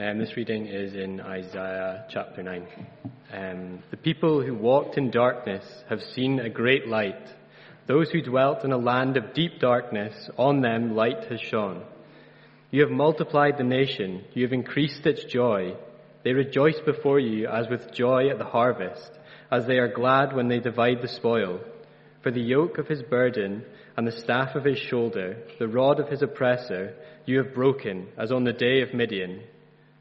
Um, this reading is in Isaiah chapter 9. Um, the people who walked in darkness have seen a great light. Those who dwelt in a land of deep darkness, on them light has shone. You have multiplied the nation, you have increased its joy. They rejoice before you as with joy at the harvest, as they are glad when they divide the spoil. For the yoke of his burden and the staff of his shoulder, the rod of his oppressor, you have broken, as on the day of Midian.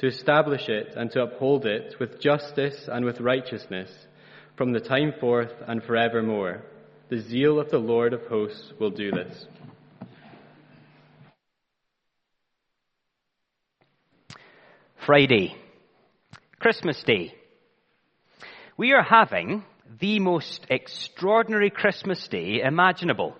to establish it and to uphold it with justice and with righteousness from the time forth and forevermore. The zeal of the Lord of hosts will do this. Friday, Christmas Day. We are having the most extraordinary Christmas day imaginable.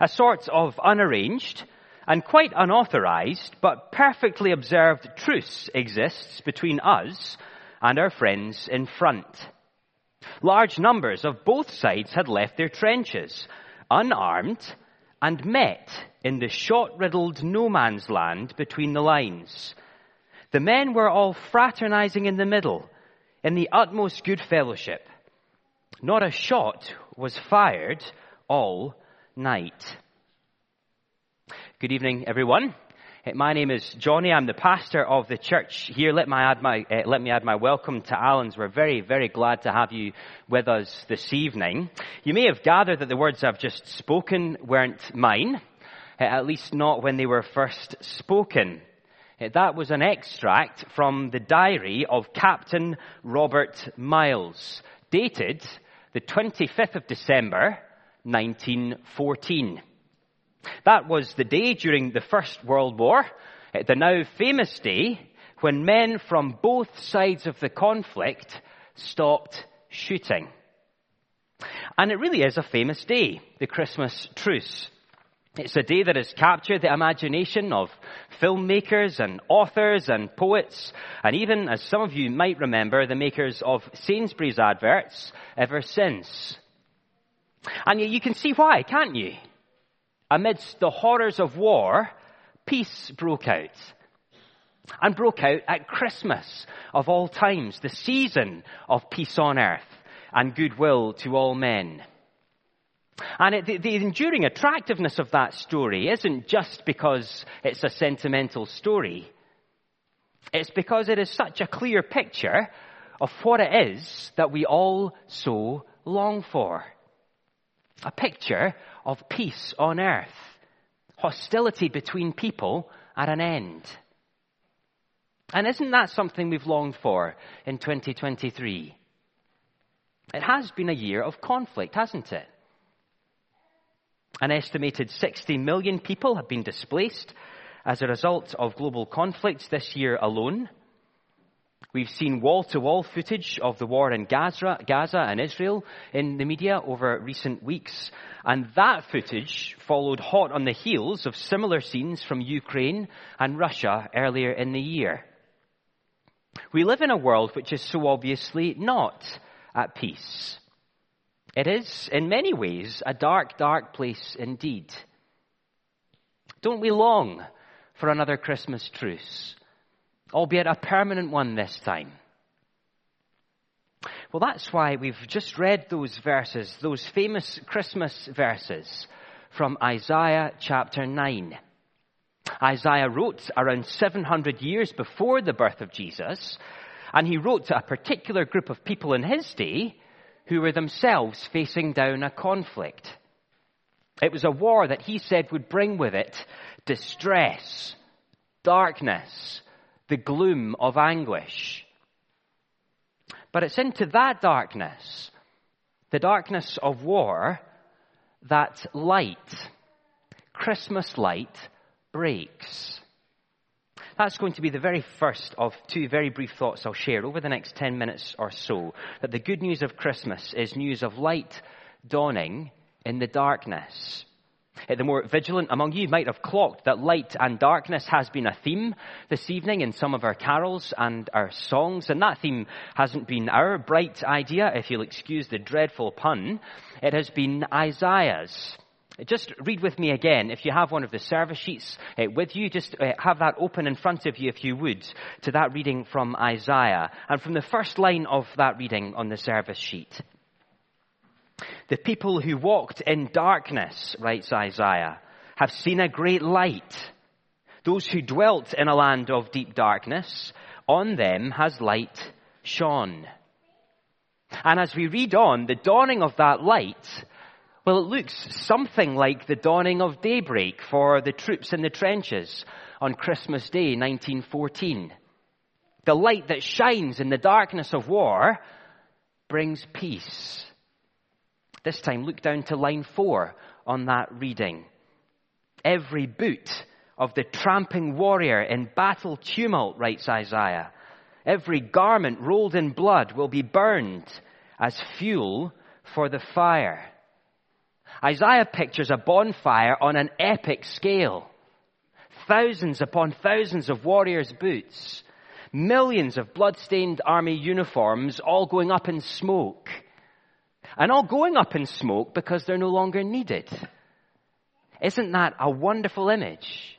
A sort of unarranged and quite unauthorized but perfectly observed truce exists between us and our friends in front. Large numbers of both sides had left their trenches, unarmed, and met in the shot riddled no man's land between the lines. The men were all fraternizing in the middle, in the utmost good fellowship. Not a shot was fired all night. Good evening, everyone. Uh, my name is Johnny. I'm the pastor of the church here. Let me add my, uh, let me add my welcome to Alan's. We're very, very glad to have you with us this evening. You may have gathered that the words I've just spoken weren't mine, uh, at least not when they were first spoken. That was an extract from the diary of Captain Robert Miles, dated the 25th of December, 1914. That was the day during the First World War, eh, the now famous day when men from both sides of the conflict stopped shooting. And it really is a famous day, the Christmas truce. It's a day that has captured the imagination of filmmakers and authors and poets, and even, as some of you might remember, the makers of Sainsbury's adverts ever since. And you can see why, can't you? Amidst the horrors of war, peace broke out. And broke out at Christmas of all times, the season of peace on earth and goodwill to all men. And it, the, the, enduring attractiveness of that story isn't just because it's a sentimental story. It's because it is such a clear picture of what it is that we all so long for. A picture of peace on earth, hostility between people at an end. And isn't that something we've longed for in 2023? It has been a year of conflict, hasn't it? An estimated 60 million people have been displaced as a result of global conflicts this year alone. We've seen wall to wall footage of the war in Gaza, Gaza and Israel in the media over recent weeks. And that footage followed hot on the heels of similar scenes from Ukraine and Russia earlier in the year. We live in a world which is so obviously not at peace. It is, in many ways, a dark, dark place indeed. Don't we long for another Christmas truce? Albeit a permanent one this time. Well, that's why we've just read those verses, those famous Christmas verses from Isaiah chapter 9. Isaiah wrote around 700 years before the birth of Jesus, and he wrote to a particular group of people in his day who were themselves facing down a conflict. It was a war that he said would bring with it distress, darkness, the gloom of anguish. But it's into that darkness, the darkness of war, that light, Christmas light, breaks. That's going to be the very first of two very brief thoughts I'll share over the next 10 minutes or so. That the good news of Christmas is news of light dawning in the darkness. Uh, the more vigilant among you might have clocked that light and darkness has been a theme this evening in some of our carols and our songs, and that theme hasn't been our bright idea, if you'll excuse the dreadful pun. It has been Isaiah's. Just read with me again. If you have one of the service sheets uh, with you, just uh, have that open in front of you, if you would, to that reading from Isaiah. And from the first line of that reading on the service sheet. The people who walked in darkness, writes Isaiah, have seen a great light. Those who dwelt in a land of deep darkness, on them has light shone. And as we read on, the dawning of that light, well, it looks something like the dawning of daybreak for the troops in the trenches on Christmas Day 1914. The light that shines in the darkness of war brings peace. This time, look down to line four on that reading. Every boot of the tramping warrior in battle tumult, writes Isaiah, every garment rolled in blood will be burned as fuel for the fire. Isaiah pictures a bonfire on an epic scale. Thousands upon thousands of warriors' boots. Millions of blood-stained army uniforms all going up in smoke and all going up in smoke because they're no longer needed. Isn't that a wonderful image?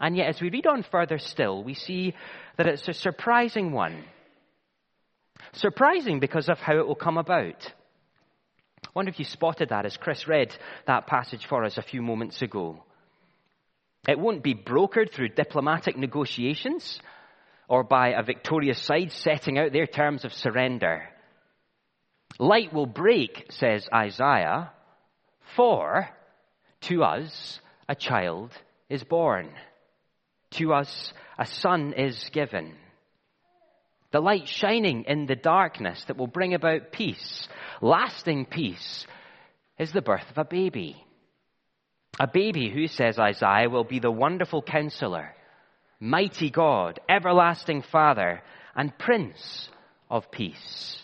And yet, as we read on further still, we see that it's a surprising one. Surprising because of how it will come about. I wonder if you spotted that as Chris read that passage for us a few moments ago. It won't be brokered through diplomatic negotiations or by a victorious side setting out their terms of surrender. Light will break, says Isaiah, for to us a child is born. To us a son is given. The light shining in the darkness that will bring about peace, lasting peace, is the birth of a baby. A baby who, says Isaiah, will be the wonderful counselor, mighty God, everlasting Father, and Prince of Peace.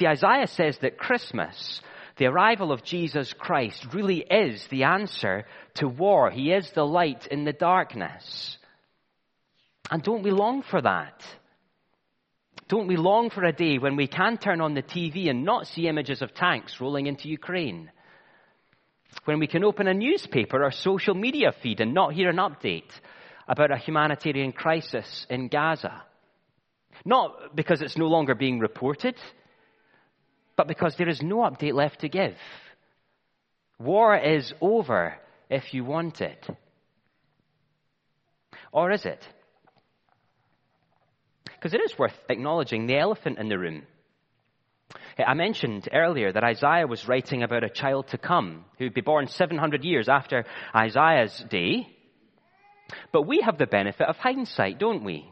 See, Isaiah says that Christmas, the arrival of Jesus Christ, really is the answer to war. He is the light in the darkness. And don't we long for that? Don't we long for a day when we can turn on the TV and not see images of tanks rolling into Ukraine? When we can open a newspaper or social media feed and not hear an update about a humanitarian crisis in Gaza? Not because it's no longer being reported, but because there is no update left to give. War is over if you want it. Or is it? Because it is worth acknowledging the elephant in the room. Eh, I mentioned earlier that Isaiah was writing about a child to come who would be born 700 years after Isaiah's day. But we have the benefit of hindsight, don't we?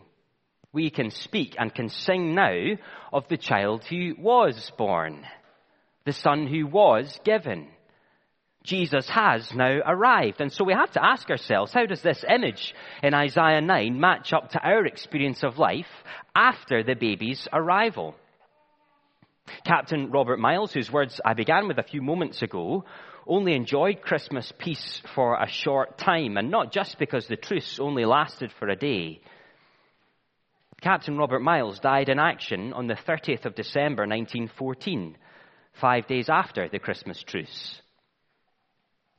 We can speak and can sing now of the child who was born, the son who was given. Jesus has now arrived. And so we have to ask ourselves, how does this image in Isaiah 9 match up to our experience of life after the baby's arrival? Captain Robert Miles, whose words I began with a few moments ago, only enjoyed Christmas peace for a short time, and not just because the truce only lasted for a day, Captain Robert Miles died in action on the 30th of December 1914, five days after the Christmas truce.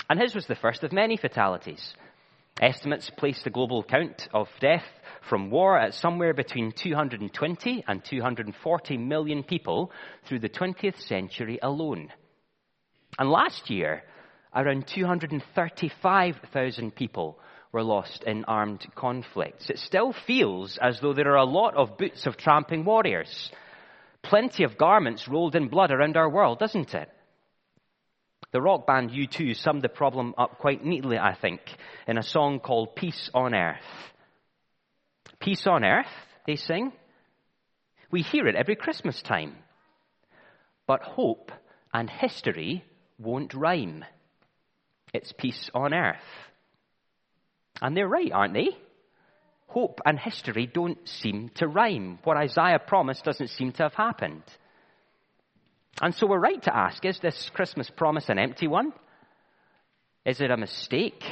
And his was the first of many fatalities. Estimates place the global count of death from war at somewhere between 220 and 240 million people through the 20th century alone. And last year, around 235,000 people were lost in armed conflicts. It still feels as though there are a lot of boots of tramping warriors. Plenty of garments rolled in blood around our world, doesn't it? The rock band U2 summed the problem up quite neatly, I think, in a song called Peace on Earth. Peace on Earth, they sing. We hear it every Christmas time. But hope and history won't rhyme. It's peace on earth. And they're right, aren't they? Hope and history don't seem to rhyme. What Isaiah promised doesn't seem to have happened. And so we're right to ask, is this Christmas promise an empty one? Is it a mistake?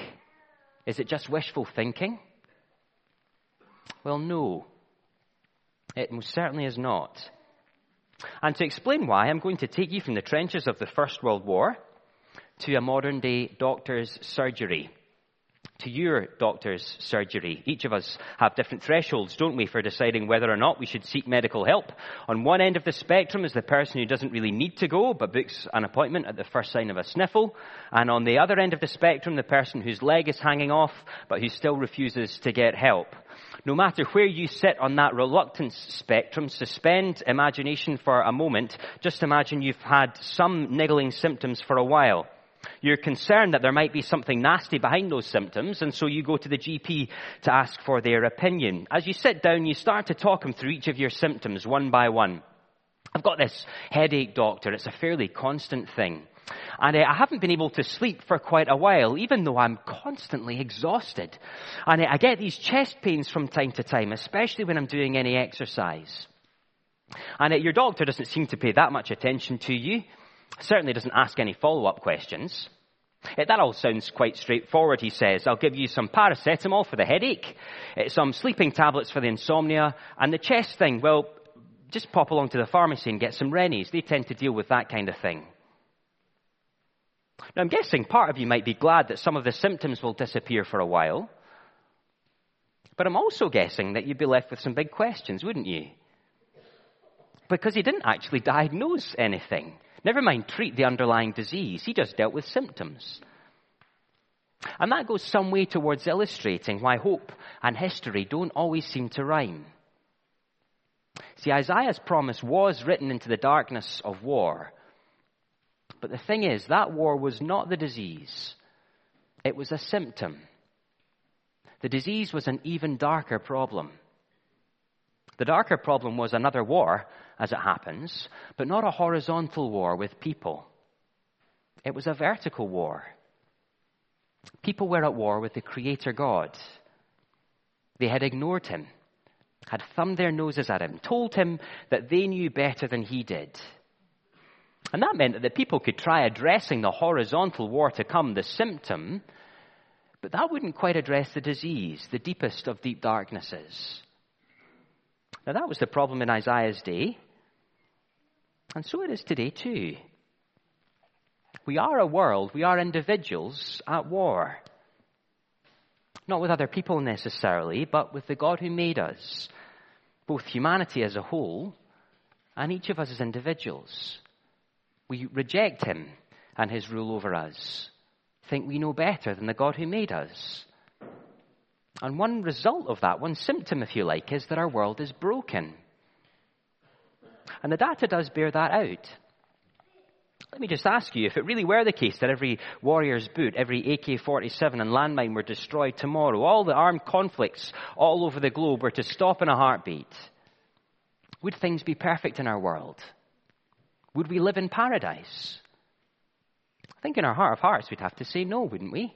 Is it just wishful thinking? Well, no. It most certainly is not. And to explain why, I'm going to take you from the trenches of the First World War to a modern day doctor's surgery to your doctor's surgery. Each of us have different thresholds, don't we, for deciding whether or not we should seek medical help. On one end of the spectrum is the person who doesn't really need to go, but books an appointment at the first sign of a sniffle. And on the other end of the spectrum, the person whose leg is hanging off, but who still refuses to get help. No matter where you sit on that reluctance spectrum, suspend imagination for a moment. Just imagine you've had some niggling symptoms for a while. You're concerned that there might be something nasty behind those symptoms, and so you go to the GP to ask for their opinion. As you sit down, you start to talk them through each of your symptoms one by one. I've got this headache, doctor. It's a fairly constant thing. And uh, I haven't been able to sleep for quite a while, even though I'm constantly exhausted. And uh, I get these chest pains from time to time, especially when I'm doing any exercise. And uh, your doctor doesn't seem to pay that much attention to you certainly doesn't ask any follow-up questions. Eh, that all sounds quite straightforward, he says. I'll give you some paracetamol for the headache, eh, some sleeping tablets for the insomnia, and the chest thing, well, just pop along to the pharmacy and get some Rennies. They tend to deal with that kind of thing. Now, I'm guessing part of you might be glad that some of the symptoms will disappear for a while. But I'm also guessing that you'd be left with some big questions, wouldn't you? Because he didn't actually diagnose anything. Never mind treat the underlying disease. He just dealt with symptoms. And that goes some way towards illustrating why hope and history don't always seem to rhyme. See, Isaiah's promise was written into the darkness of war. But the thing is, that war was not the disease, it was a symptom. The disease was an even darker problem. The darker problem was another war as it happens, but not a horizontal war with people. It was a vertical war. People were at war with the Creator God. They had ignored him, had thumbed their noses at him, told him that they knew better than he did. And that meant that the people could try addressing the horizontal war to come, the symptom, but that wouldn't quite address the disease, the deepest of deep darknesses. Now, that was the problem in Isaiah's day. And so it is today too. We are a world, we are individuals at war. Not with other people necessarily, but with the God who made us. Both humanity as a whole and each of us as individuals. We reject him and his rule over us. Think we know better than the God who made us. And one result of that, one symptom, if you like, is that our world is broken. And the data does bear that out. Let me just ask you, if it really were the case that every warrior's boot, every AK 47 and landmine were destroyed tomorrow, all the armed conflicts all over the globe were to stop in a heartbeat, would things be perfect in our world? Would we live in paradise? I think in our heart of hearts we'd have to say no, wouldn't we?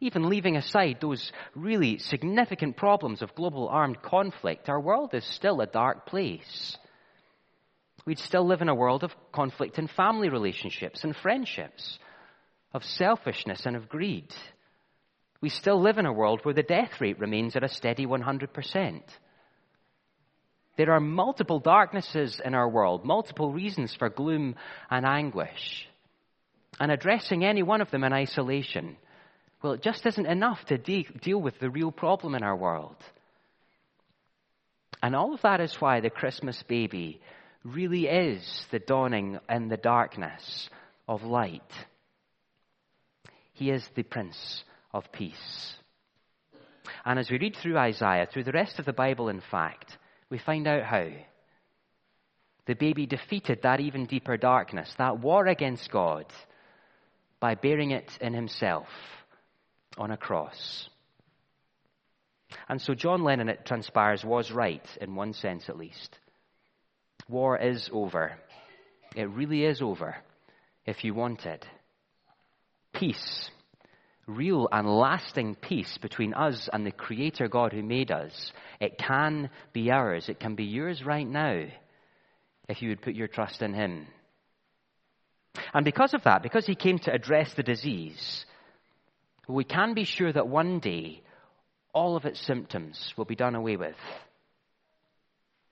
Even leaving aside those really significant problems of global armed conflict, our world is still a dark place. We'd still live in a world of conflict in family relationships and friendships, of selfishness and of greed. We still live in a world where the death rate remains at a steady 100%. There are multiple darknesses in our world, multiple reasons for gloom and anguish. And addressing any one of them in isolation well, it just isn't enough to de- deal with the real problem in our world. And all of that is why the Christmas baby really is the dawning in the darkness of light. He is the Prince of Peace. And as we read through Isaiah, through the rest of the Bible, in fact, we find out how. The baby defeated that even deeper darkness, that war against God, by bearing it in himself on a cross. And so John Lennon, it transpires, was right, in one sense at least. War is over. It really is over, if you want it. Peace, real and lasting peace between us and the Creator God who made us, it can be ours. It can be yours right now if you would put your trust in Him. And because of that, because He came to address the disease, we can be sure that one day all of its symptoms will be done away with.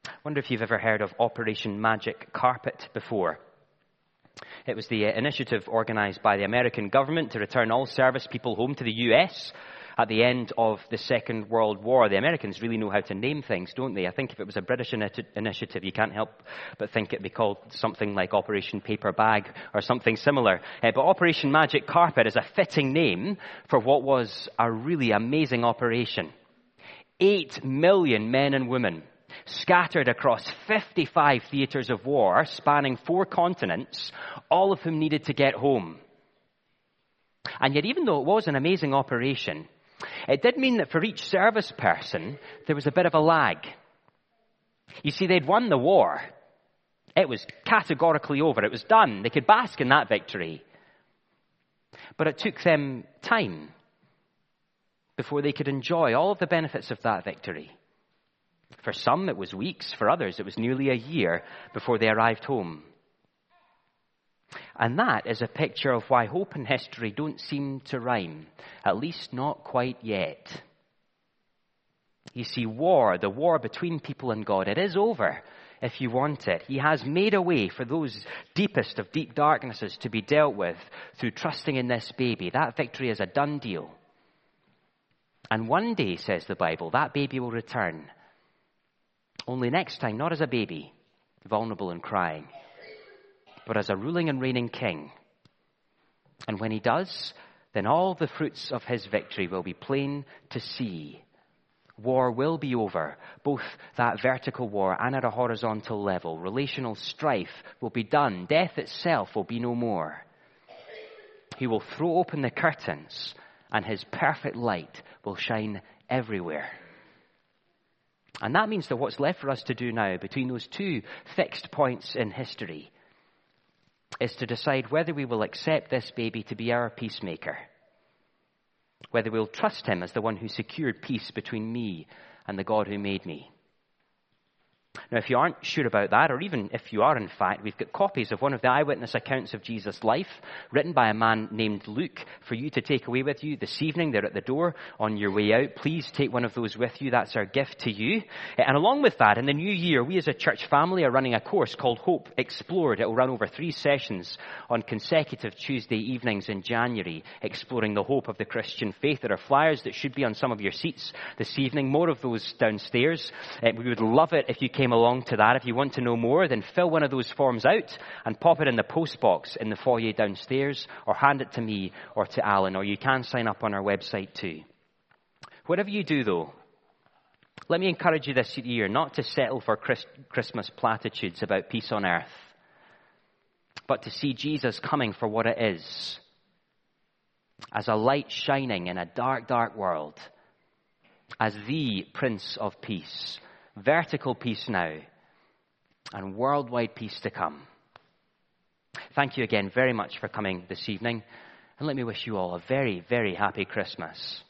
I wonder if you've ever heard of Operation Magic Carpet before. It was the initiative organized by the American government to return all service people home to the US at the end of the Second World War. The Americans really know how to name things, don't they? I think if it was a British initiative, you can't help but think it'd be called something like Operation Paper Bag or something similar. Uh, but Operation Magic Carpet is a fitting name for what was a really amazing operation. Eight million men and women scattered across 55 theatres of war spanning four continents, all of whom needed to get home. And yet, even though it was an amazing operation, it did mean that for each service person, there was a bit of a lag. You see, they'd won the war. It was categorically over. It was done. They could bask in that victory. But it took them time before they could enjoy all of the benefits of that victory. For some, it was weeks. For others, it was nearly a year before they arrived home. And that is a picture of why hope and history don't seem to rhyme, at least not quite yet. You see, war, the war between people and God, it is over if you want it. He has made a way for those deepest of deep darknesses to be dealt with through trusting in this baby. That victory is a done deal. And one day, says the Bible, that baby will return only next time, not as a baby, vulnerable and crying, but as a ruling and reigning king. And when he does, then all the fruits of his victory will be plain to see. War will be over, both that vertical war and at a horizontal level. Relational strife will be done. Death itself will be no more. He will throw open the curtains, and his perfect light will shine everywhere. And that means that what's left for us to do now, between those two fixed points in history, is to decide whether we will accept this baby to be our peacemaker, whether we'll trust him as the one who secured peace between me and the God who made me. Now, if you aren't sure about that, or even if you are, in fact, we've got copies of one of the eyewitness accounts of Jesus' life, written by a man named Luke, for you to take away with you this evening. They're at the door on your way out. Please take one of those with you. That's our gift to you. And along with that, in the new year, we as a church family are running a course called Hope Explored. It will run over three sessions on consecutive Tuesday evenings in January, exploring the hope of the Christian faith. There are flyers that should be on some of your seats this evening. More of those downstairs. Uh, we would love it if you came came along to that. If you want to know more, then fill one of those forms out and pop it in the post box in the foyer downstairs or hand it to me or to Alan, or you can sign up on our website too. Whatever you do though, let me encourage you this year not to settle for Christmas platitudes about peace on earth, but to see Jesus coming for what it is as a light shining in a dark, dark world, as the Prince of Peace vertical peace now, and worldwide peace to come. Thank you again very much for coming this evening, and let me wish you all a very, very happy Christmas.